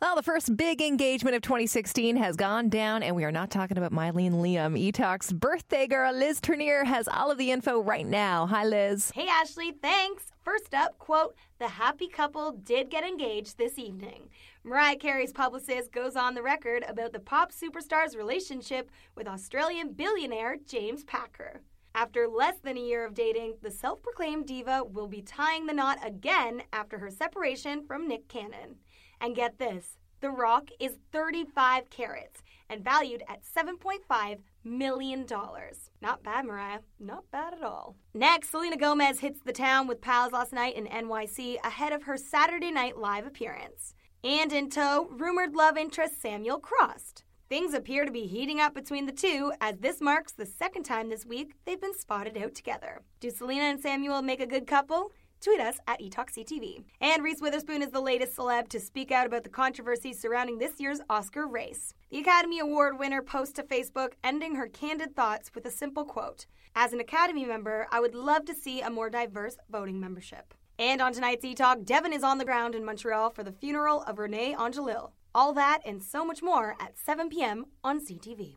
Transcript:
Well, the first big engagement of 2016 has gone down, and we are not talking about Miley and Liam. E-Talk's birthday girl, Liz Trinnear, has all of the info right now. Hi, Liz. Hey, Ashley, thanks. First up, quote, the happy couple did get engaged this evening. Mariah Carey's publicist goes on the record about the pop superstar's relationship with Australian billionaire James Packer. After less than a year of dating, the self proclaimed diva will be tying the knot again after her separation from Nick Cannon. And get this The Rock is 35 carats and valued at $7.5 million. Not bad, Mariah. Not bad at all. Next, Selena Gomez hits the town with pals last night in NYC ahead of her Saturday Night Live appearance. And in tow, rumored love interest Samuel Krost. Things appear to be heating up between the two, as this marks the second time this week they've been spotted out together. Do Selena and Samuel make a good couple? Tweet us at eTalkCTV. And Reese Witherspoon is the latest celeb to speak out about the controversy surrounding this year's Oscar race. The Academy Award winner posts to Facebook, ending her candid thoughts with a simple quote As an Academy member, I would love to see a more diverse voting membership. And on tonight's E-Talk, Devin is on the ground in Montreal for the funeral of René Angélil. All that and so much more at 7 p.m. on CTV.